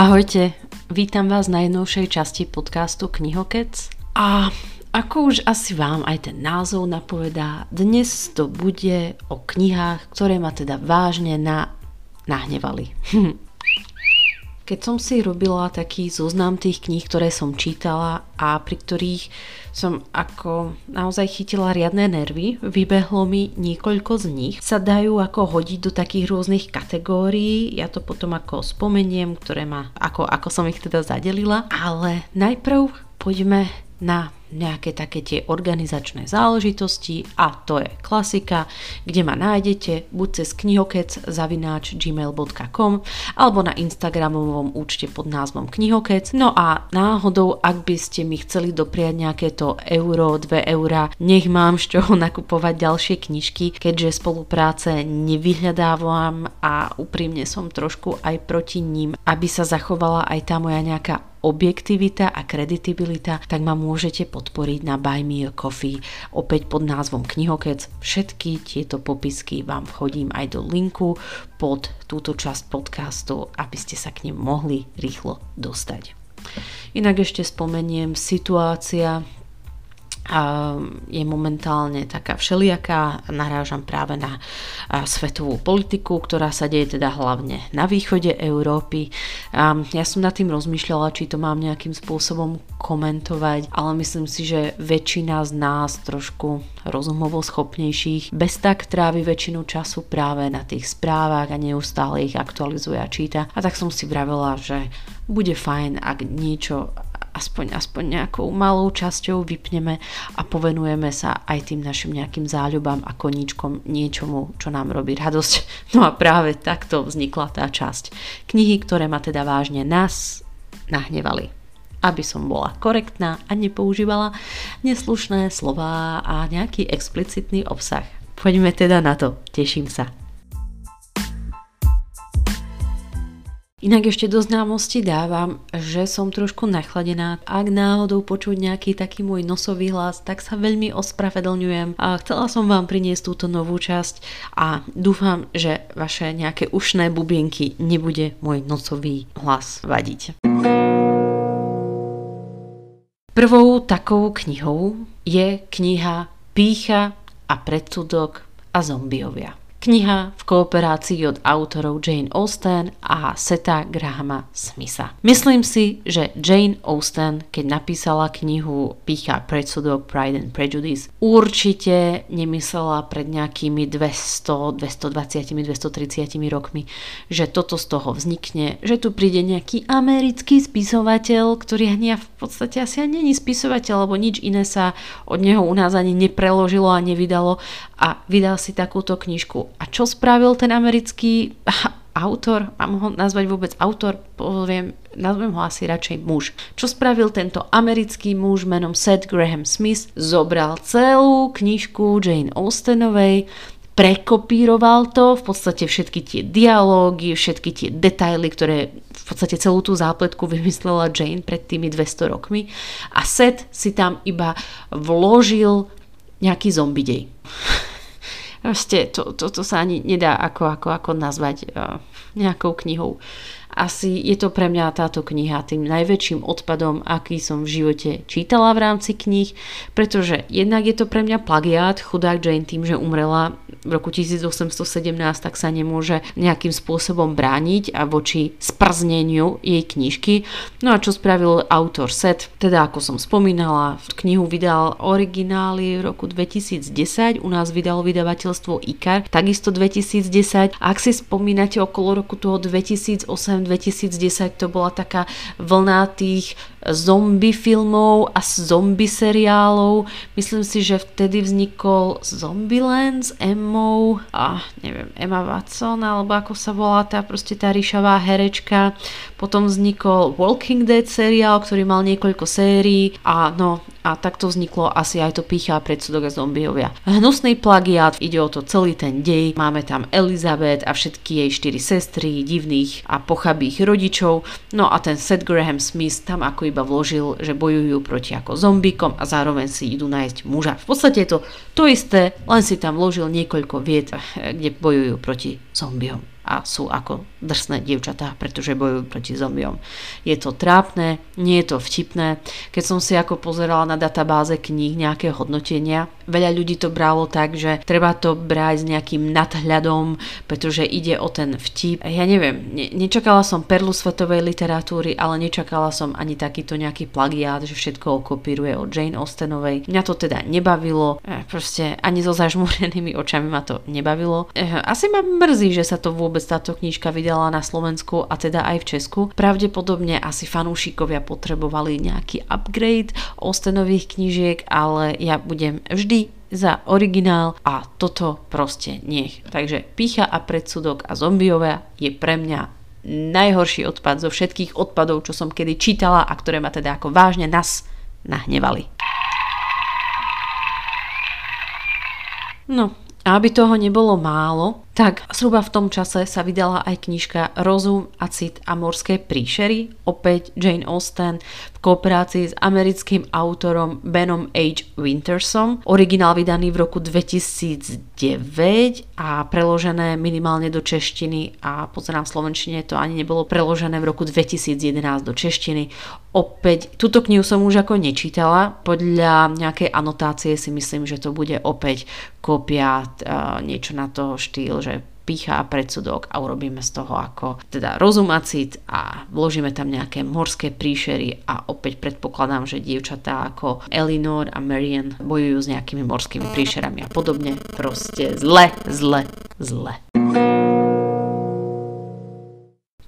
Ahojte, vítam vás na najnovšej časti podcastu Knihokec a ako už asi vám aj ten názov napovedá, dnes to bude o knihách, ktoré ma teda vážne na... nahnevali. Keď som si robila taký zoznam tých kníh, ktoré som čítala a pri ktorých som ako naozaj chytila riadne nervy, vybehlo mi niekoľko z nich, sa dajú ako hodiť do takých rôznych kategórií, ja to potom ako spomeniem, ktoré ma, ako, ako som ich teda zadelila, ale najprv poďme na nejaké také tie organizačné záležitosti a to je klasika, kde ma nájdete buď cez knihokec zavináč gmail.com alebo na Instagramovom účte pod názvom knihokec. No a náhodou, ak by ste mi chceli dopriať nejaké to euro, 2 eurá, nech mám z čoho nakupovať ďalšie knižky, keďže spolupráce nevyhľadávam a úprimne som trošku aj proti ním, aby sa zachovala aj tá moja nejaká objektivita a kreditibilita, tak ma môžete podporiť na Buy Me a Coffee opäť pod názvom Knihokec. Všetky tieto popisky vám vchodím aj do linku pod túto časť podcastu, aby ste sa k nim mohli rýchlo dostať. Inak ešte spomeniem situácia je momentálne taká všelijaká. Narážam práve na svetovú politiku, ktorá sa deje teda hlavne na východe Európy. Ja som nad tým rozmýšľala, či to mám nejakým spôsobom komentovať, ale myslím si, že väčšina z nás trošku rozumovo schopnejších bez tak trávi väčšinu času práve na tých správach a neustále ich aktualizuje a číta. A tak som si vravela, že bude fajn, ak niečo aspoň, aspoň nejakou malou časťou vypneme a povenujeme sa aj tým našim nejakým záľubám a koníčkom niečomu, čo nám robí radosť. No a práve takto vznikla tá časť. Knihy, ktoré ma teda vážne nás nahnevali aby som bola korektná a nepoužívala neslušné slova a nejaký explicitný obsah. Poďme teda na to, teším sa. Inak ešte do známosti dávam, že som trošku nachladená. Ak náhodou počuť nejaký taký môj nosový hlas, tak sa veľmi ospravedlňujem. A chcela som vám priniesť túto novú časť a dúfam, že vaše nejaké ušné bubienky nebude môj nosový hlas vadiť. Prvou takou knihou je kniha Pícha a predsudok a zombiovia. Kniha v kooperácii od autorov Jane Austen a Seta Grahama Smitha. Myslím si, že Jane Austen, keď napísala knihu Pícha predsudok Pride and Prejudice, určite nemyslela pred nejakými 200, 220, 230 rokmi, že toto z toho vznikne, že tu príde nejaký americký spisovateľ, ktorý ani v podstate asi ani není spisovateľ, lebo nič iné sa od neho u nás ani nepreložilo a nevydalo a vydal si takúto knižku a čo spravil ten americký autor, mám ho nazvať vôbec autor, poviem, nazvem ho asi radšej muž. Čo spravil tento americký muž menom Seth Graham Smith? Zobral celú knižku Jane Austenovej, prekopíroval to, v podstate všetky tie dialógy, všetky tie detaily, ktoré v podstate celú tú zápletku vymyslela Jane pred tými 200 rokmi a Seth si tam iba vložil nejaký zombidej. Proste to, to, to sa ani nedá ako, ako, ako nazvať uh, nejakou knihou asi je to pre mňa táto kniha tým najväčším odpadom, aký som v živote čítala v rámci kníh, pretože jednak je to pre mňa plagiát, chudák Jane tým, že umrela v roku 1817, tak sa nemôže nejakým spôsobom brániť a voči sprzneniu jej knižky. No a čo spravil autor Set? Teda ako som spomínala, knihu vydal originály v roku 2010, u nás vydalo vydavateľstvo IKAR, takisto 2010. Ak si spomínate okolo roku toho 2008 2010 to bola taká vlna tých zombie filmov a zombie seriálov. Myslím si, že vtedy vznikol Zombieland s Emmou a neviem, Emma Watson alebo ako sa volá tá proste tá ríšavá herečka. Potom vznikol Walking Dead seriál, ktorý mal niekoľko sérií a no a takto vzniklo asi aj to pícha predsudok a zombiovia. Hnusný plagiát, ide o to celý ten dej, máme tam Elizabeth a všetky jej štyri sestry, divných a pochabých rodičov, no a ten Seth Graham Smith tam ako iba vložil, že bojujú proti ako zombikom a zároveň si idú nájsť muža. V podstate je to to isté, len si tam vložil niekoľko viet, kde bojujú proti zombiom. A sú ako drsné dievčatá, pretože bojujú proti zombiom. Je to trápne, nie je to vtipné. Keď som si ako pozerala na databáze kníh nejaké hodnotenia, veľa ľudí to bralo tak, že treba to brať s nejakým nadhľadom, pretože ide o ten vtip. Ja neviem, ne, nečakala som perlu svetovej literatúry, ale nečakala som ani takýto nejaký plagiát, že všetko okopíruje od Jane Austenovej. Mňa to teda nebavilo, e, proste ani so zažmúrenými očami ma to nebavilo. E, asi ma mrzí, že sa to vôbec táto knižka vydala na Slovensku a teda aj v Česku. Pravdepodobne asi fanúšikovia potrebovali nejaký upgrade Austenových knížiek, ale ja budem vždy za originál a toto proste nech. Takže pícha a predsudok a zombiové je pre mňa najhorší odpad zo všetkých odpadov, čo som kedy čítala a ktoré ma teda ako vážne nás nahnevali. No, a aby toho nebolo málo, tak zhruba v tom čase sa vydala aj knižka Rozum a cit a morské príšery, opäť Jane Austen v kooperácii s americkým autorom Benom H. Wintersom. Originál vydaný v roku 2009 a preložené minimálne do češtiny a pozerám v slovenčine to ani nebolo preložené v roku 2011 do češtiny. Opäť, túto knihu som už ako nečítala, podľa nejakej anotácie si myslím, že to bude opäť kópia, niečo na to štýl, že pícha a predsudok a urobíme z toho ako teda rozumacit a vložíme tam nejaké morské príšery a opäť predpokladám, že dievčatá ako Elinor a Marian bojujú s nejakými morskými príšerami a podobne. Proste zle, zle, zle.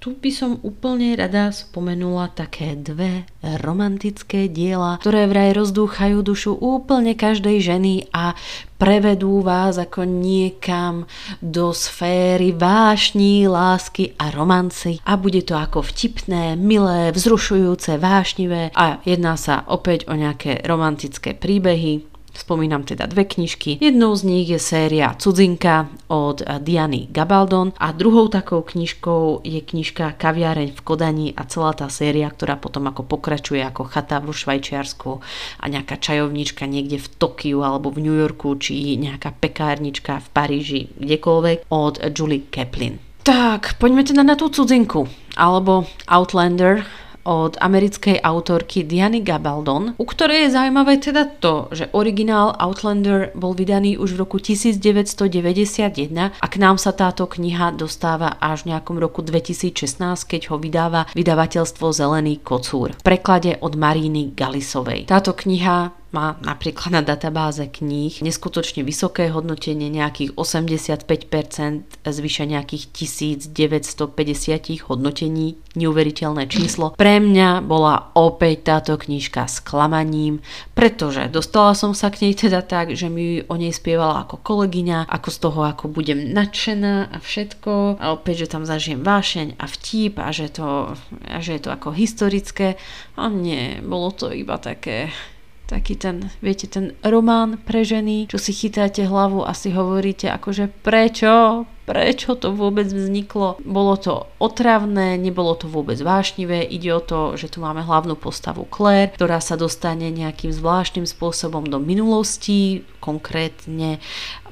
Tu by som úplne rada spomenula také dve romantické diela, ktoré vraj rozdúchajú dušu úplne každej ženy a prevedú vás ako niekam do sféry vášní, lásky a romanci. A bude to ako vtipné, milé, vzrušujúce, vášnivé a jedná sa opäť o nejaké romantické príbehy, Spomínam teda dve knižky. Jednou z nich je séria Cudzinka od Diany Gabaldon a druhou takou knižkou je knižka Kaviareň v Kodani a celá tá séria, ktorá potom ako pokračuje ako chata v Švajčiarsku a nejaká čajovnička niekde v Tokiu alebo v New Yorku či nejaká pekárnička v Paríži, kdekoľvek od Julie Kaplan. Tak, poďme teda na tú cudzinku, alebo Outlander, od americkej autorky Diany Gabaldon, u ktorej je zaujímavé teda to, že originál Outlander bol vydaný už v roku 1991 a k nám sa táto kniha dostáva až v nejakom roku 2016, keď ho vydáva vydavateľstvo Zelený kocúr v preklade od Maríny Galisovej. Táto kniha má napríklad na databáze kníh neskutočne vysoké hodnotenie nejakých 85%, zvyše nejakých 1950 hodnotení, neuveriteľné číslo. Pre mňa bola opäť táto knižka sklamaním, pretože dostala som sa k nej teda tak, že mi o nej spievala ako kolegyňa, ako z toho ako budem nadšená a všetko a opäť, že tam zažijem vášeň a vtip a že, to, a že je to ako historické a nie, bolo to iba také taký ten, viete, ten román pre ženy, čo si chytáte hlavu a si hovoríte akože prečo, prečo to vôbec vzniklo. Bolo to otravné, nebolo to vôbec vášnivé, ide o to, že tu máme hlavnú postavu Claire, ktorá sa dostane nejakým zvláštnym spôsobom do minulosti, konkrétne,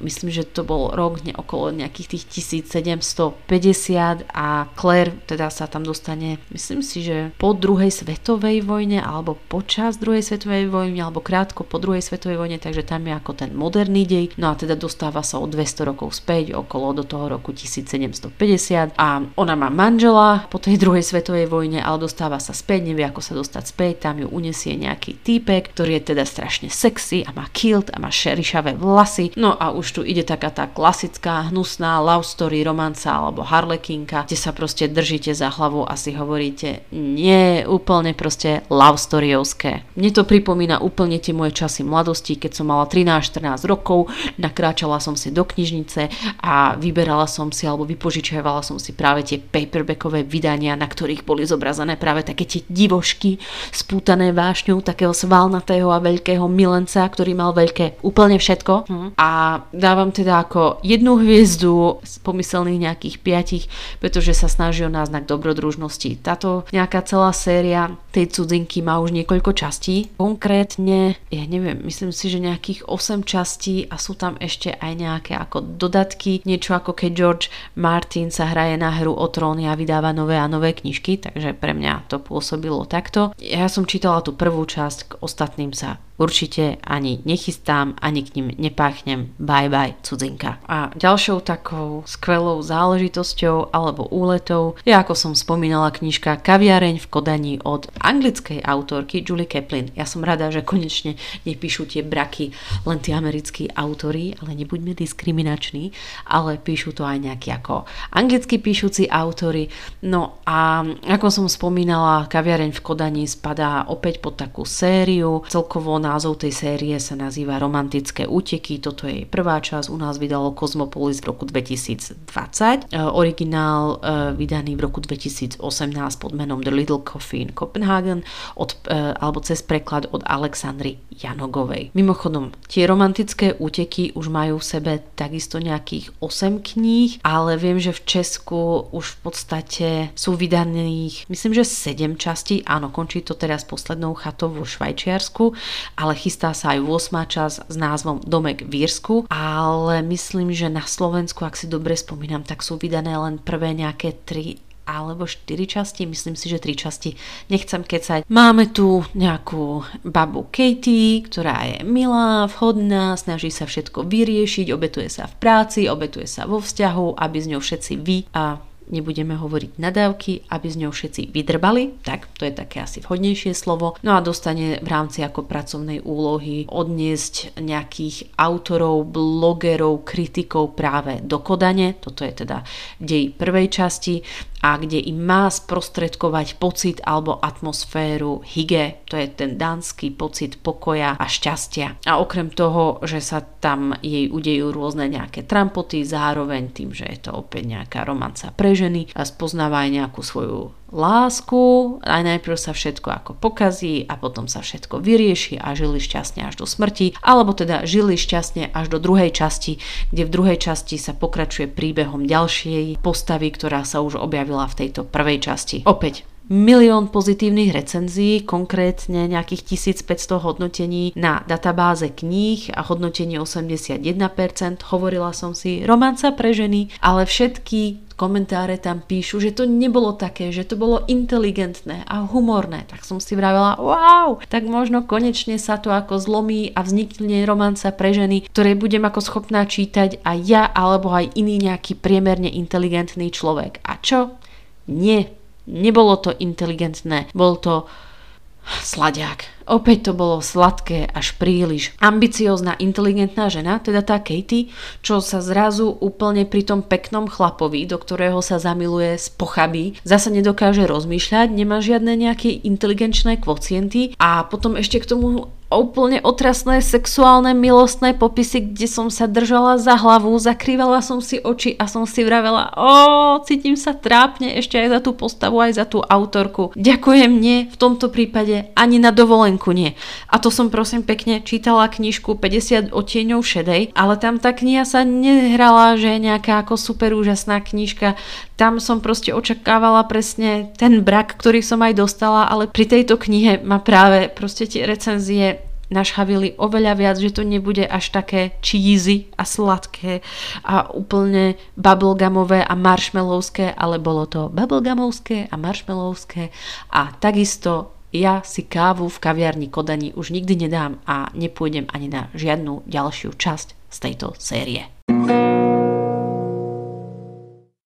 myslím, že to bol rok ne, okolo nejakých tých 1750 a Claire teda sa tam dostane, myslím si, že po druhej svetovej vojne alebo počas druhej svetovej vojny alebo krátko po druhej svetovej vojne, takže tam je ako ten moderný dej, no a teda dostáva sa o 200 rokov späť, okolo do toho toho roku 1750 a ona má manžela po tej druhej svetovej vojne, ale dostáva sa späť, nevie ako sa dostať späť, tam ju unesie nejaký týpek, ktorý je teda strašne sexy a má kilt a má šerišavé vlasy. No a už tu ide taká tá klasická hnusná love story, romanca alebo harlekinka, kde sa proste držíte za hlavu a si hovoríte nie, úplne proste love storyovské. Mne to pripomína úplne tie moje časy mladosti, keď som mala 13-14 rokov, nakráčala som si do knižnice a vyberala vyberala som si alebo vypožičiavala som si práve tie paperbackové vydania, na ktorých boli zobrazené práve také tie divošky spútané vášňou takého svalnatého a veľkého milenca, ktorý mal veľké úplne všetko. Hm. A dávam teda ako jednu hviezdu z pomyselných nejakých piatich, pretože sa snaží o náznak dobrodružnosti. Táto nejaká celá séria tej cudzinky má už niekoľko častí. Konkrétne, ja neviem, myslím si, že nejakých 8 častí a sú tam ešte aj nejaké ako dodatky, niečo ako keď George Martin sa hraje na hru o tróny a vydáva nové a nové knižky, takže pre mňa to pôsobilo takto. Ja som čítala tú prvú časť, k ostatným sa určite ani nechystám, ani k ním nepáchnem. Bye bye, cudzinka. A ďalšou takou skvelou záležitosťou alebo úletou je, ako som spomínala, knižka Kaviareň v Kodani od anglickej autorky Julie Kaplan. Ja som rada, že konečne nepíšu tie braky len tí americkí autori, ale nebuďme diskriminační, ale píšu to aj nejakí ako anglicky píšuci autory. No a ako som spomínala, Kaviareň v Kodani spadá opäť pod takú sériu. Celkovo Názov tej série sa nazýva Romantické úteky, toto je jej prvá časť, u nás vydalo Cosmopolis v roku 2020, e, originál e, vydaný v roku 2018 pod menom The Little Coffee in Copenhagen, od, e, alebo cez preklad od Alexandry Janogovej. Mimochodom, tie romantické úteky už majú v sebe takisto nejakých 8 kníh, ale viem, že v Česku už v podstate sú vydaných, myslím, že 7 častí, áno, končí to teraz poslednou chatou vo Švajčiarsku ale chystá sa aj 8. čas s názvom Domek v Írsku, ale myslím, že na Slovensku, ak si dobre spomínam, tak sú vydané len prvé nejaké 3 alebo 4 časti, myslím si, že 3 časti, nechcem kecať. Máme tu nejakú babu Katie, ktorá je milá, vhodná, snaží sa všetko vyriešiť, obetuje sa v práci, obetuje sa vo vzťahu, aby z ňou všetci vy a nebudeme hovoriť nadávky, aby z ňou všetci vydrbali, tak to je také asi vhodnejšie slovo. No a dostane v rámci ako pracovnej úlohy odniesť nejakých autorov, blogerov, kritikov práve do Kodane, toto je teda dej prvej časti a kde im má sprostredkovať pocit alebo atmosféru hygge, to je ten dánsky pocit pokoja a šťastia. A okrem toho, že sa tam jej udejú rôzne nejaké trampoty, zároveň tým, že je to opäť nejaká romanca pre ženy spoznáva aj nejakú svoju lásku, aj najprv sa všetko ako pokazí a potom sa všetko vyrieši a žili šťastne až do smrti, alebo teda žili šťastne až do druhej časti, kde v druhej časti sa pokračuje príbehom ďalšej postavy, ktorá sa už objavila v tejto prvej časti. Opäť milión pozitívnych recenzií, konkrétne nejakých 1500 hodnotení na databáze kníh a hodnotenie 81%. Hovorila som si romanca pre ženy, ale všetky komentáre tam píšu, že to nebolo také, že to bolo inteligentné a humorné. Tak som si vravela, wow, tak možno konečne sa to ako zlomí a vznikne romanca pre ženy, ktoré budem ako schopná čítať aj ja alebo aj iný nejaký priemerne inteligentný človek. A čo? Nie, nebolo to inteligentné, bol to sladiak. Opäť to bolo sladké až príliš. Ambiciózna, inteligentná žena, teda tá Katie, čo sa zrazu úplne pri tom peknom chlapovi, do ktorého sa zamiluje z pochabí, zasa nedokáže rozmýšľať, nemá žiadne nejaké inteligenčné kvocienty a potom ešte k tomu úplne otrasné sexuálne milostné popisy, kde som sa držala za hlavu, zakrývala som si oči a som si vravela, o, cítim sa trápne ešte aj za tú postavu, aj za tú autorku. Ďakujem, nie, v tomto prípade ani na dovolenku nie. A to som prosím pekne čítala knižku 50 odtieňov šedej, ale tam tá kniha sa nehrala, že je nejaká ako super úžasná knižka. Tam som proste očakávala presne ten brak, ktorý som aj dostala, ale pri tejto knihe ma práve proste tie recenzie našhavili oveľa viac, že to nebude až také cheesy a sladké a úplne bubblegumové a marshmallowské, ale bolo to bubblegumovské a marshmallowské a takisto ja si kávu v kaviarni Kodani už nikdy nedám a nepôjdem ani na žiadnu ďalšiu časť z tejto série.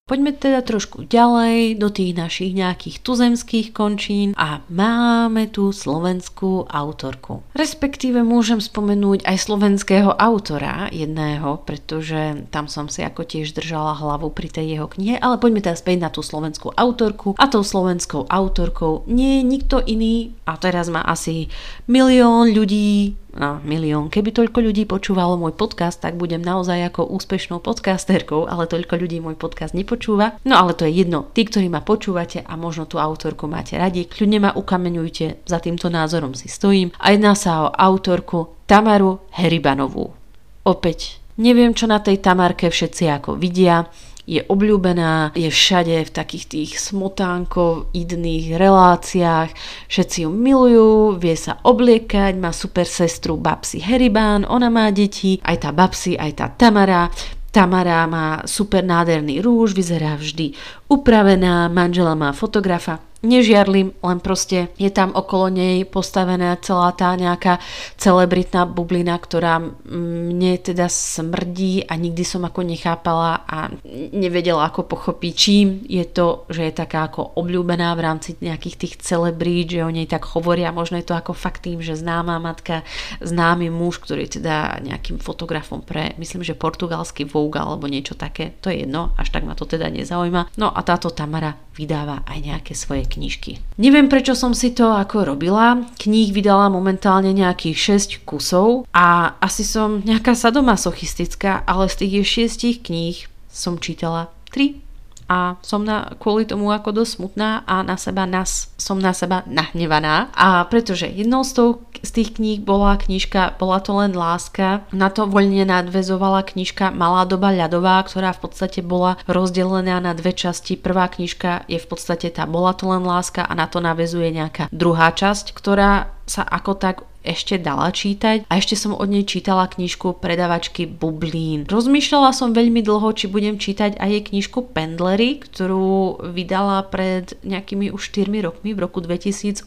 Poďme teda trošku ďalej do tých našich nejakých tuzemských končín a máme tu slovenskú autorku. Respektíve môžem spomenúť aj slovenského autora jedného, pretože tam som si ako tiež držala hlavu pri tej jeho knihe, ale poďme teda späť na tú slovenskú autorku a tou slovenskou autorkou nie je nikto iný a teraz má asi milión ľudí na milión. Keby toľko ľudí počúvalo môj podcast, tak budem naozaj ako úspešnou podcasterkou, ale toľko ľudí môj podcast nepočúva. No ale to je jedno. Tí, ktorí ma počúvate a možno tú autorku máte radi, kľudne ma ukameňujte, za týmto názorom si stojím. A jedná sa o autorku Tamaru Heribanovú. Opäť Neviem, čo na tej Tamarke všetci ako vidia je obľúbená, je všade v takých tých smotánkov, idných reláciách, všetci ju milujú, vie sa obliekať, má super sestru Babsi Heribán, ona má deti, aj tá Babsi, aj tá Tamara, Tamara má super nádherný rúž, vyzerá vždy upravená, manžela má fotografa nežiarlim, len proste je tam okolo nej postavená celá tá nejaká celebritná bublina, ktorá mne teda smrdí a nikdy som ako nechápala a nevedela ako pochopiť, čím je to, že je taká ako obľúbená v rámci nejakých tých celebrít, že o nej tak hovoria, možno je to ako fakt tým, že známa matka, známy muž, ktorý je teda nejakým fotografom pre, myslím, že portugalský Vogue alebo niečo také, to je jedno, až tak ma to teda nezaujíma. No a táto Tamara vydáva aj nejaké svoje knižky. Neviem, prečo som si to ako robila. Kníh vydala momentálne nejakých 6 kusov a asi som nejaká sadomasochistická, ale z tých 6 kníh som čítala 3 a som na, kvôli tomu ako dosť smutná a na seba nas, som na seba nahnevaná. A pretože jednou z, tou, z tých kníh bola knižka Bola to len láska. Na to voľne nadvezovala knižka Malá doba ľadová, ktorá v podstate bola rozdelená na dve časti. Prvá knižka je v podstate tá Bola to len láska a na to navezuje nejaká druhá časť, ktorá sa ako tak ešte dala čítať a ešte som od nej čítala knižku predavačky Bublín. Rozmýšľala som veľmi dlho, či budem čítať aj jej knižku Pendlery, ktorú vydala pred nejakými už 4 rokmi v roku 2018.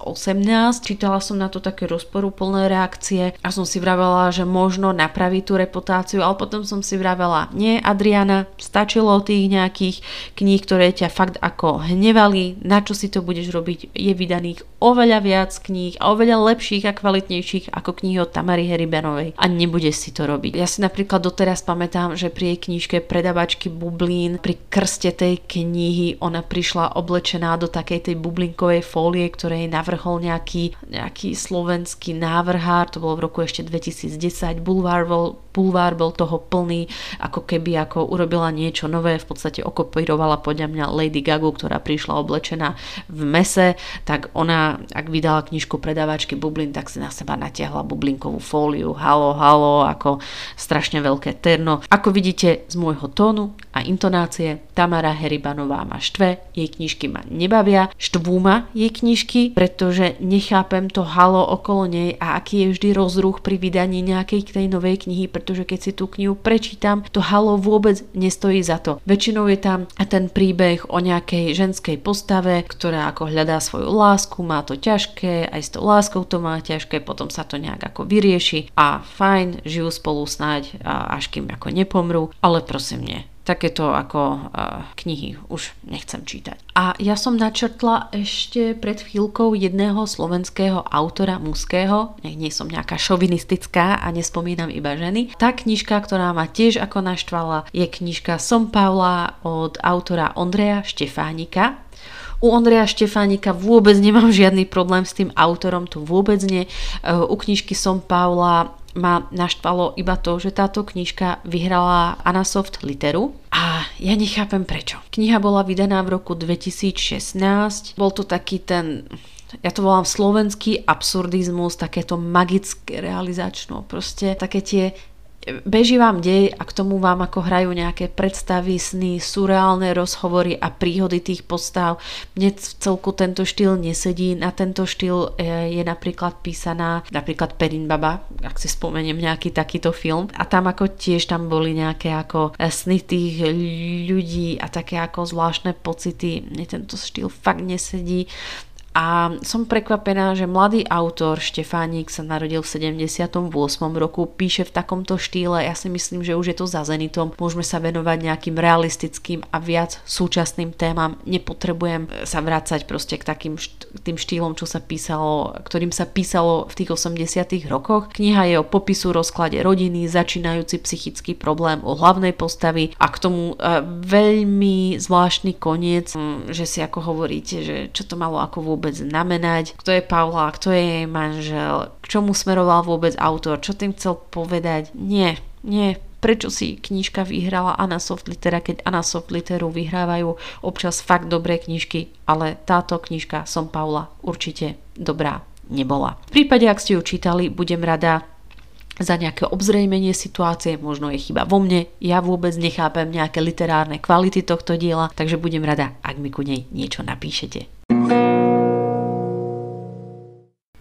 Čítala som na to také rozporúplné reakcie a som si vravela, že možno napraví tú reputáciu, ale potom som si vravela, nie Adriana, stačilo tých nejakých kníh, ktoré ťa fakt ako hnevali, na čo si to budeš robiť, je vydaných oveľa viac kníh a oveľa lepších a kvalitnejších ako knihy od Tamary Heribanovej a nebude si to robiť. Ja si napríklad doteraz pamätám, že pri jej knižke Predavačky bublín, pri krste tej knihy ona prišla oblečená do takej tej bublinkovej fólie, ktorej navrhol nejaký, nejaký slovenský návrhár, to bolo v roku ešte 2010, Bulvár Bulvár bol toho plný, ako keby ako urobila niečo nové, v podstate okopírovala podľa mňa Lady Gaga, ktorá prišla oblečená v mese, tak ona, ak vydala knižku Predavačky bublín, tak si na seba natiahla bublinkovú fóliu, halo, halo, ako strašne veľké terno. Ako vidíte z môjho tónu intonácie, Tamara Heribanová ma štve, jej knižky ma nebavia, štvú ma jej knižky, pretože nechápem to halo okolo nej a aký je vždy rozruch pri vydaní nejakej tej novej knihy, pretože keď si tú knihu prečítam, to halo vôbec nestojí za to. Väčšinou je tam ten príbeh o nejakej ženskej postave, ktorá ako hľadá svoju lásku, má to ťažké, aj s tou láskou to má ťažké, potom sa to nejak ako vyrieši a fajn, žijú spolu snáď až kým ako nepomrú, ale prosím nie takéto ako uh, knihy už nechcem čítať. A ja som načrtla ešte pred chvíľkou jedného slovenského autora mužského, nech nie som nejaká šovinistická a nespomínam iba ženy. Tá knižka, ktorá ma tiež ako naštvala, je knižka Som Paula od autora Ondreja Štefánika. U Ondreja Štefánika vôbec nemám žiadny problém s tým autorom, to vôbec nie. U knižky Som Paula ma naštvalo iba to, že táto knižka vyhrala Anasoft literu a ja nechápem prečo. Kniha bola vydaná v roku 2016, bol to taký ten ja to volám slovenský absurdizmus, takéto magické realizačno, proste také tie beží vám dej a k tomu vám ako hrajú nejaké predstavy, sny, surreálne rozhovory a príhody tých postav. Mne v celku tento štýl nesedí, na tento štýl e, je napríklad písaná napríklad Perin Baba, ak si spomeniem nejaký takýto film a tam ako tiež tam boli nejaké ako e, sny tých ľudí a také ako zvláštne pocity. Mne tento štýl fakt nesedí. A som prekvapená, že mladý autor Štefánik sa narodil v 78. roku, píše v takomto štýle, ja si myslím, že už je to za Zenitom, môžeme sa venovať nejakým realistickým a viac súčasným témam, nepotrebujem sa vrácať proste k takým tým štýlom, čo sa písalo, ktorým sa písalo v tých 80 rokoch. Kniha je o popisu rozklade rodiny, začínajúci psychický problém o hlavnej postavy a k tomu e, veľmi zvláštny koniec, že si ako hovoríte, že čo to malo ako vôbec vôbec znamenať, kto je Paula, kto je jej manžel, k čomu smeroval vôbec autor, čo tým chcel povedať. Nie, nie, prečo si knižka vyhrala Anna Soft Litera, keď Anna Soft Literu vyhrávajú občas fakt dobré knižky, ale táto knižka Som Paula určite dobrá nebola. V prípade, ak ste ju čítali, budem rada za nejaké obzrejmenie situácie, možno je chyba vo mne, ja vôbec nechápem nejaké literárne kvality tohto diela, takže budem rada, ak mi ku nej niečo napíšete.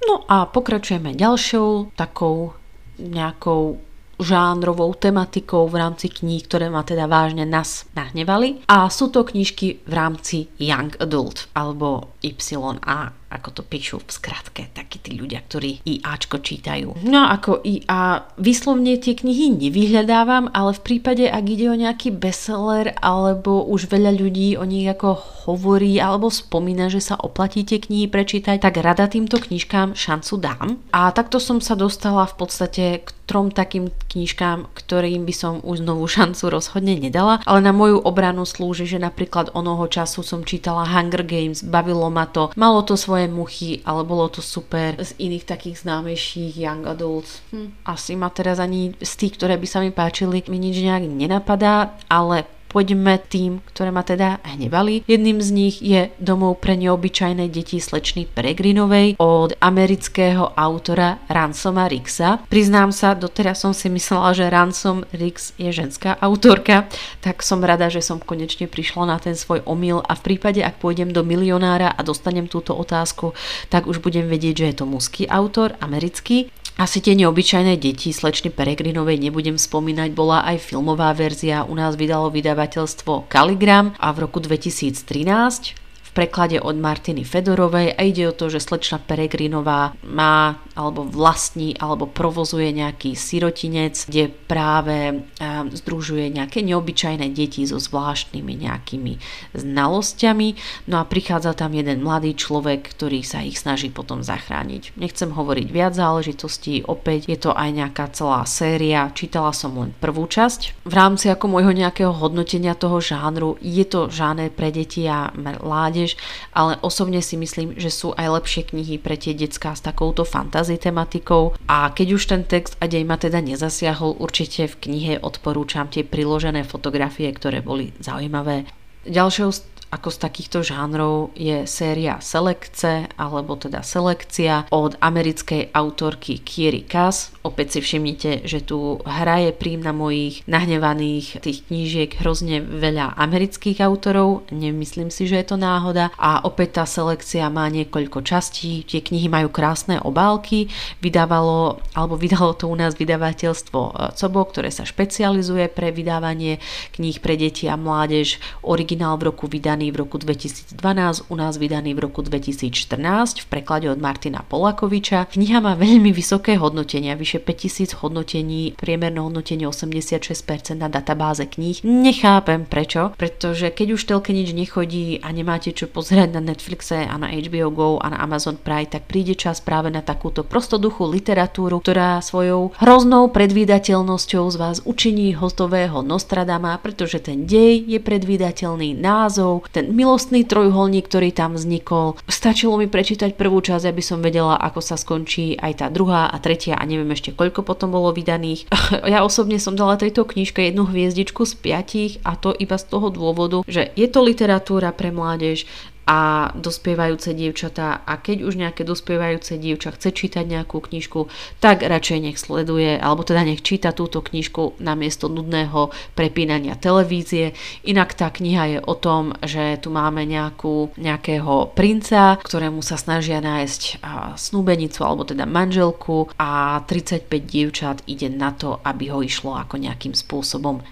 No a pokračujeme ďalšou takou nejakou žánrovou tematikou v rámci kníh, ktoré ma teda vážne nás nahnevali. A sú to knižky v rámci Young Adult alebo YA ako to píšu v skratke, takí tí ľudia, ktorí IAčko čítajú. No ako IA vyslovne tie knihy nevyhľadávam, ale v prípade, ak ide o nejaký bestseller, alebo už veľa ľudí o nich ako hovorí, alebo spomína, že sa oplatí tie knihy prečítať, tak rada týmto knižkám šancu dám. A takto som sa dostala v podstate k trom takým knižkám, ktorým by som už znovu šancu rozhodne nedala, ale na moju obranu slúži, že napríklad onoho času som čítala Hunger Games, bavilo ma to, malo to svoje muchy, ale bolo to super z iných takých známejších young adults. Hm. Asi ma teraz ani z tých, ktoré by sa mi páčili, mi nič nejak nenapadá, ale Poďme tým, ktoré ma teda hnevali. Jedným z nich je Domov pre neobyčajné deti slečny Peregrinovej od amerického autora Ransoma Rixa. Priznám sa, doteraz som si myslela, že Ransom Rix je ženská autorka, tak som rada, že som konečne prišla na ten svoj omyl a v prípade, ak pôjdem do milionára a dostanem túto otázku, tak už budem vedieť, že je to mužský autor, americký. Asi tie neobyčajné deti slečny Peregrinovej nebudem spomínať, bola aj filmová verzia, u nás vydalo vydavateľstvo Kaligram a v roku 2013 preklade od Martiny Fedorovej. A ide o to, že slečna Peregrinová má alebo vlastní alebo provozuje nejaký sirotinec, kde práve združuje nejaké neobyčajné deti so zvláštnymi nejakými znalosťami. No a prichádza tam jeden mladý človek, ktorý sa ich snaží potom zachrániť. Nechcem hovoriť viac záležitostí, opäť je to aj nejaká celá séria, čítala som len prvú časť. V rámci ako môjho nejakého hodnotenia toho žánru je to žáner pre deti a mládež, ale osobne si myslím, že sú aj lepšie knihy pre tie decká s takouto fantasy tematikou a keď už ten text a dej ma teda nezasiahol, určite v knihe odporúčam tie priložené fotografie, ktoré boli zaujímavé. Ďalšou ako z takýchto žánrov je séria Selekce, alebo teda Selekcia od americkej autorky Kiri Kass. Opäť si všimnite, že tu hraje prím na mojich nahnevaných tých knížiek hrozne veľa amerických autorov, nemyslím si, že je to náhoda. A opäť tá selekcia má niekoľko častí, tie knihy majú krásne obálky, vydávalo, alebo vydalo to u nás vydavateľstvo e, Cobo, ktoré sa špecializuje pre vydávanie kníh pre deti a mládež. Originál v roku vydaný vydaný v roku 2012, u nás vydaný v roku 2014 v preklade od Martina Polakoviča. Kniha má veľmi vysoké hodnotenia, vyše 5000 hodnotení, priemerné hodnotenie 86% na databáze kníh. Nechápem prečo, pretože keď už telke nič nechodí a nemáte čo pozerať na Netflixe a na HBO Go a na Amazon Prime, tak príde čas práve na takúto prostoduchú literatúru, ktorá svojou hroznou predvídateľnosťou z vás učiní hotového Nostradama, pretože ten dej je predvídateľný, názov, ten milostný trojuholník, ktorý tam vznikol. Stačilo mi prečítať prvú časť, aby som vedela, ako sa skončí aj tá druhá a tretia a neviem ešte koľko potom bolo vydaných. Ja osobne som dala tejto knižke jednu hviezdičku z piatich a to iba z toho dôvodu, že je to literatúra pre mládež, a dospievajúce dievčatá a keď už nejaké dospievajúce dievča chce čítať nejakú knižku, tak radšej nech sleduje, alebo teda nech číta túto knižku namiesto nudného prepínania televízie. Inak tá kniha je o tom, že tu máme nejakú, nejakého princa, ktorému sa snažia nájsť snúbenicu alebo teda manželku a 35 dievčat ide na to, aby ho išlo ako nejakým spôsobom e,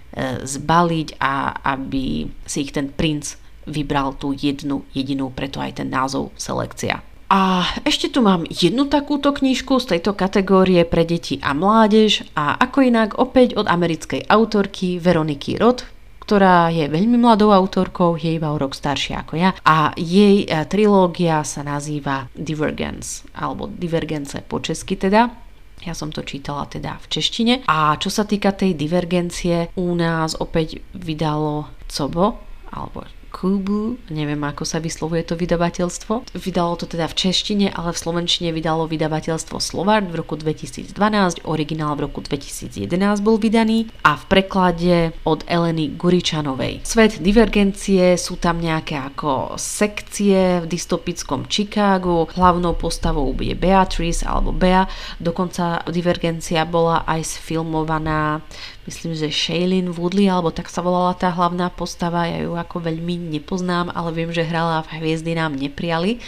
zbaliť a aby si ich ten princ vybral tú jednu jedinú, preto aj ten názov selekcia. A ešte tu mám jednu takúto knižku z tejto kategórie pre deti a mládež a ako inak opäť od americkej autorky Veroniky Roth, ktorá je veľmi mladou autorkou, je iba o rok staršia ako ja a jej e, trilógia sa nazýva Divergence, alebo Divergence po česky teda. Ja som to čítala teda v češtine. A čo sa týka tej divergencie, u nás opäť vydalo Cobo, alebo Kubu, neviem ako sa vyslovuje to vydavateľstvo. Vydalo to teda v češtine, ale v slovenčine vydalo vydavateľstvo Slovart v roku 2012, originál v roku 2011 bol vydaný a v preklade od Eleny Guričanovej. Svet divergencie, sú tam nejaké ako sekcie v dystopickom Chicagu, hlavnou postavou bude Beatrice alebo Bea, dokonca divergencia bola aj sfilmovaná myslím, že Shailene Woodley, alebo tak sa volala tá hlavná postava, ja ju ako veľmi nepoznám, ale viem, že hrala v Hviezdy nám nepriali.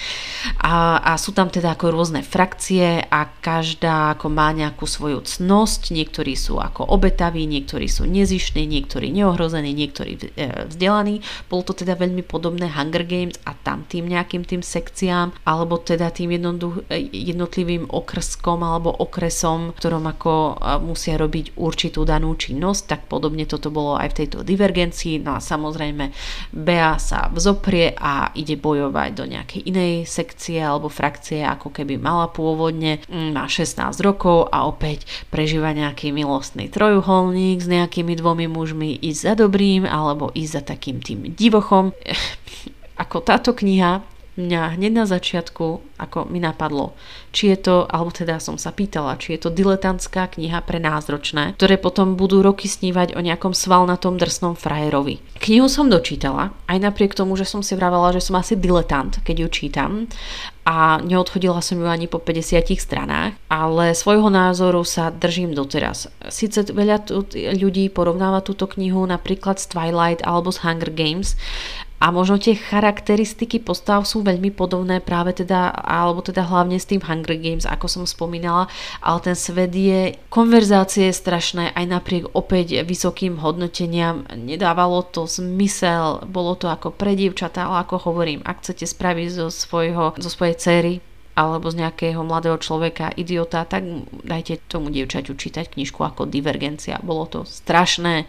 A, a sú tam teda ako rôzne frakcie a každá ako má nejakú svoju cnosť. Niektorí sú ako obetaví, niektorí sú nezišní, niektorí neohrození, niektorí e, vzdelaní. Bolo to teda veľmi podobné Hunger Games a tam tým nejakým tým sekciám alebo teda tým jednotlivým okrskom alebo okresom, ktorom ako musia robiť určitú danú činnosť, tak podobne toto bolo aj v tejto divergencii. No a samozrejme Bea sa vzoprie a ide bojovať do nejakej inej sekcie alebo frakcie, ako keby mala pôvodne. Mm, má 16 rokov a opäť prežíva nejaký milostný trojuholník s nejakými dvomi mužmi, ísť za dobrým alebo ísť za takým tým divochom. Ako táto kniha mňa hneď na začiatku, ako mi napadlo, či je to, alebo teda som sa pýtala, či je to diletantská kniha pre názročné, ktoré potom budú roky snívať o nejakom svalnatom drsnom frajerovi. Knihu som dočítala, aj napriek tomu, že som si vravela, že som asi diletant, keď ju čítam a neodchodila som ju ani po 50 stranách, ale svojho názoru sa držím doteraz. Sice veľa ľudí porovnáva túto knihu napríklad s Twilight alebo s Hunger Games, a možno tie charakteristiky postav sú veľmi podobné práve teda, alebo teda hlavne s tým Hunger Games, ako som spomínala, ale ten svet je, konverzácie je strašné aj napriek opäť vysokým hodnoteniam, nedávalo to zmysel, bolo to ako pre dievčatá, ale ako hovorím, ak chcete spraviť zo, svojho, zo svojej cery alebo z nejakého mladého človeka idiota, tak dajte tomu dievčaťu čítať knižku ako Divergencia. Bolo to strašné.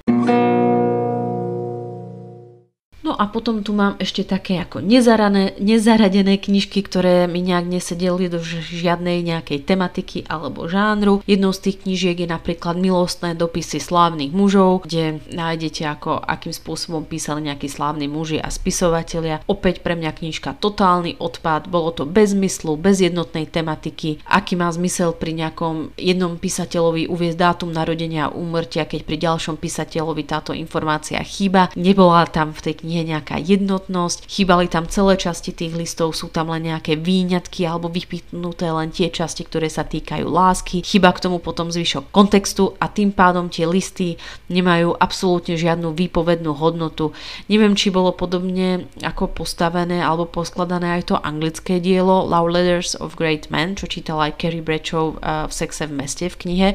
A potom tu mám ešte také ako nezarané, nezaradené knižky, ktoré mi nejak nesedeli do žiadnej nejakej tematiky alebo žánru. Jednou z tých knižiek je napríklad Milostné dopisy slávnych mužov, kde nájdete ako akým spôsobom písali nejakí slávni muži a spisovatelia. Opäť pre mňa knižka totálny odpad, bolo to bez zmyslu, bez jednotnej tematiky. Aký má zmysel pri nejakom jednom písateľovi uviezť dátum narodenia a úmrtia, keď pri ďalšom písateľovi táto informácia chýba. Nebola tam v tej knihe nejaká jednotnosť, chýbali tam celé časti tých listov, sú tam len nejaké výňatky alebo vypitnuté len tie časti, ktoré sa týkajú lásky, chyba k tomu potom zvyšok kontextu a tým pádom tie listy nemajú absolútne žiadnu výpovednú hodnotu. Neviem, či bolo podobne ako postavené alebo poskladané aj to anglické dielo Love Letters of Great Men, čo čítala aj Carrie Bradshaw eh, v Sexe v meste v knihe,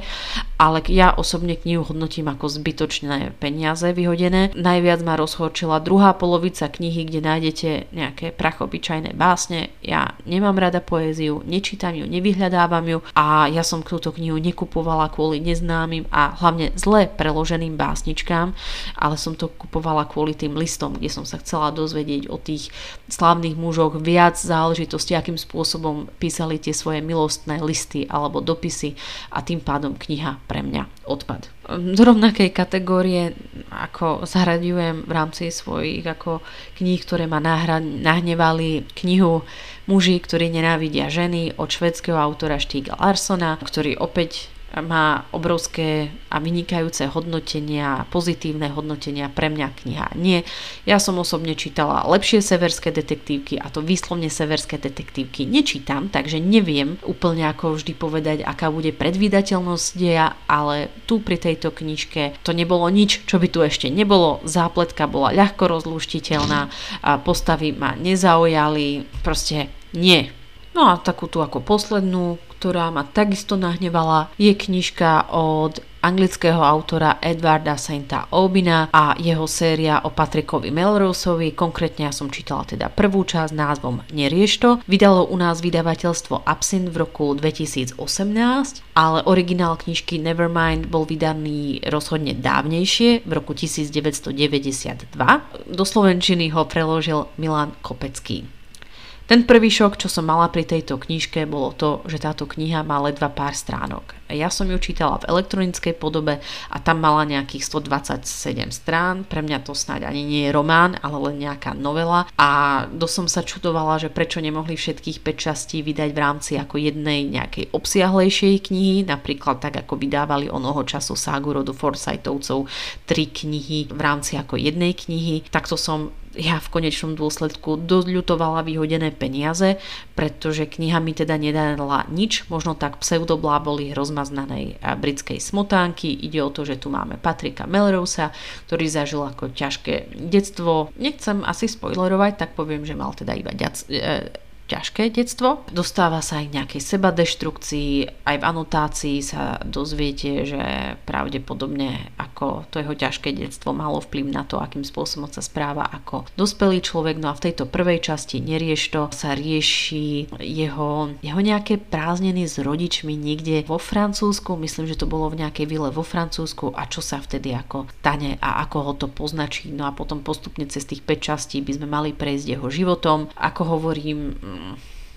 ale ja osobne knihu hodnotím ako zbytočné peniaze vyhodené. Najviac ma rozhorčila druhá polovica knihy, kde nájdete nejaké prachobyčajné básne. Ja nemám rada poéziu, nečítam ju, nevyhľadávam ju a ja som túto knihu nekupovala kvôli neznámym a hlavne zle preloženým básničkám, ale som to kupovala kvôli tým listom, kde som sa chcela dozvedieť o tých slávnych mužoch viac záležitosti, akým spôsobom písali tie svoje milostné listy alebo dopisy a tým pádom kniha pre mňa odpad z rovnakej kategórie ako zahraďujem v rámci svojich ako kníh, ktoré ma nahra, nahnevali knihu Muži, ktorí nenávidia ženy od švedského autora Stiga Larsona, ktorý opäť má obrovské a vynikajúce hodnotenia, pozitívne hodnotenia, pre mňa kniha nie. Ja som osobne čítala lepšie severské detektívky a to výslovne severské detektívky nečítam, takže neviem úplne ako vždy povedať, aká bude predvídateľnosť deja, ale tu pri tejto knižke to nebolo nič, čo by tu ešte nebolo. Zápletka bola ľahko rozlúštiteľná, postavy ma nezaujali, proste nie. No a takú tu ako poslednú, ktorá ma takisto nahnevala, je knižka od anglického autora Edwarda Sainta Obina a jeho séria o Patrickovi Melroseovi. Konkrétne ja som čítala teda prvú časť názvom Nerieš to. Vydalo u nás vydavateľstvo Absint v roku 2018, ale originál knižky Nevermind bol vydaný rozhodne dávnejšie, v roku 1992. Do slovenčiny ho preložil Milan Kopecký. Ten prvý šok, čo som mala pri tejto knižke, bolo to, že táto kniha má ledva pár stránok. Ja som ju čítala v elektronickej podobe a tam mala nejakých 127 strán. Pre mňa to snáď ani nie je román, ale len nejaká novela. A dosť som sa čudovala, že prečo nemohli všetkých 5 častí vydať v rámci ako jednej nejakej obsiahlejšej knihy, napríklad tak ako vydávali onoho času ságu rodu Forsytovcov tri knihy v rámci ako jednej knihy. Takto som ja v konečnom dôsledku doľutovala vyhodené peniaze, pretože kniha mi teda nedala nič, možno tak pseudobláboli rozmaznanej britskej smotánky. Ide o to, že tu máme Patrika Melrosa, ktorý zažil ako ťažké detstvo. Nechcem asi spoilerovať, tak poviem, že mal teda iba ďac, e, ťažké detstvo. Dostáva sa aj nejakej sebadeštrukcii, aj v anotácii sa dozviete, že pravdepodobne ako to jeho ťažké detstvo malo vplyv na to, akým spôsobom sa správa ako dospelý človek. No a v tejto prvej časti nerieš to, sa rieši jeho, jeho nejaké prázdniny s rodičmi niekde vo Francúzsku, myslím, že to bolo v nejakej vile vo Francúzsku a čo sa vtedy ako stane a ako ho to poznačí. No a potom postupne cez tých 5 častí by sme mali prejsť jeho životom. Ako hovorím,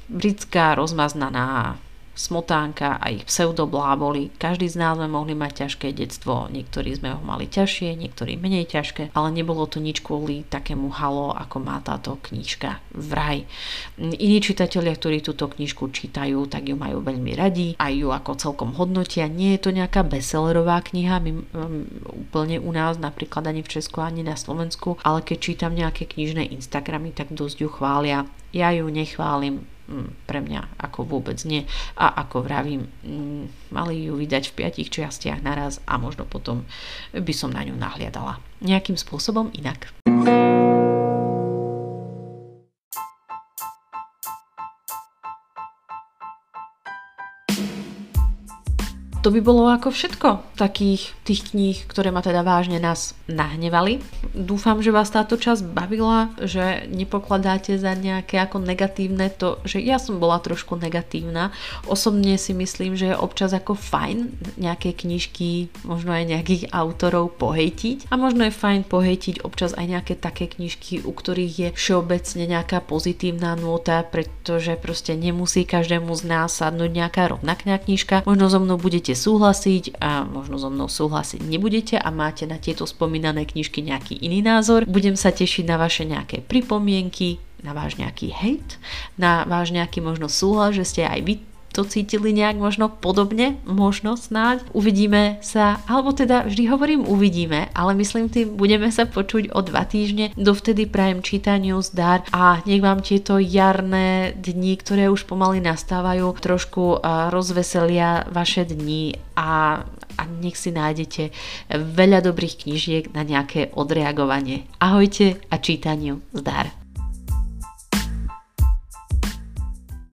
britská rozmaznaná smotánka a ich pseudobláboli. Každý z nás sme mohli mať ťažké detstvo, niektorí sme ho mali ťažšie, niektorí menej ťažké, ale nebolo to nič kvôli takému halo, ako má táto knižka vraj. Iní čitatelia, ktorí túto knižku čítajú, tak ju majú veľmi radi, aj ju ako celkom hodnotia. Nie je to nejaká bestsellerová kniha, my, um, úplne u nás, napríklad ani v Česku, ani na Slovensku, ale keď čítam nejaké knižné Instagramy, tak dosť ju chvália ja ju nechválim, mm, pre mňa ako vôbec nie. A ako vravím, mm, mali ju vydať v piatich častiach naraz a možno potom by som na ňu nahliadala. Nejakým spôsobom inak. To by bolo ako všetko takých tých kníh, ktoré ma teda vážne nás nahnevali. Dúfam, že vás táto časť bavila, že nepokladáte za nejaké ako negatívne to, že ja som bola trošku negatívna. Osobne si myslím, že je občas ako fajn nejaké knižky, možno aj nejakých autorov pohejtiť a možno je fajn pohejtiť občas aj nejaké také knižky, u ktorých je všeobecne nejaká pozitívna nôta, pretože proste nemusí každému z nás sadnúť nejaká rovnaká knižka. Možno so mnou budete súhlasiť a možno so mnou súhlasiť nebudete a máte na tieto spomínané knižky nejaký iný názor. Budem sa tešiť na vaše nejaké pripomienky, na váš nejaký hate, na váš nejaký možno súhlas, že ste aj vy to cítili nejak možno podobne, možno snáď. Uvidíme sa, alebo teda vždy hovorím uvidíme, ale myslím tým, budeme sa počuť o dva týždne. Dovtedy prajem čítaniu zdar a nech vám tieto jarné dni, ktoré už pomaly nastávajú, trošku rozveselia vaše dni a a nech si nájdete veľa dobrých knižiek na nejaké odreagovanie. Ahojte a čítaniu zdar.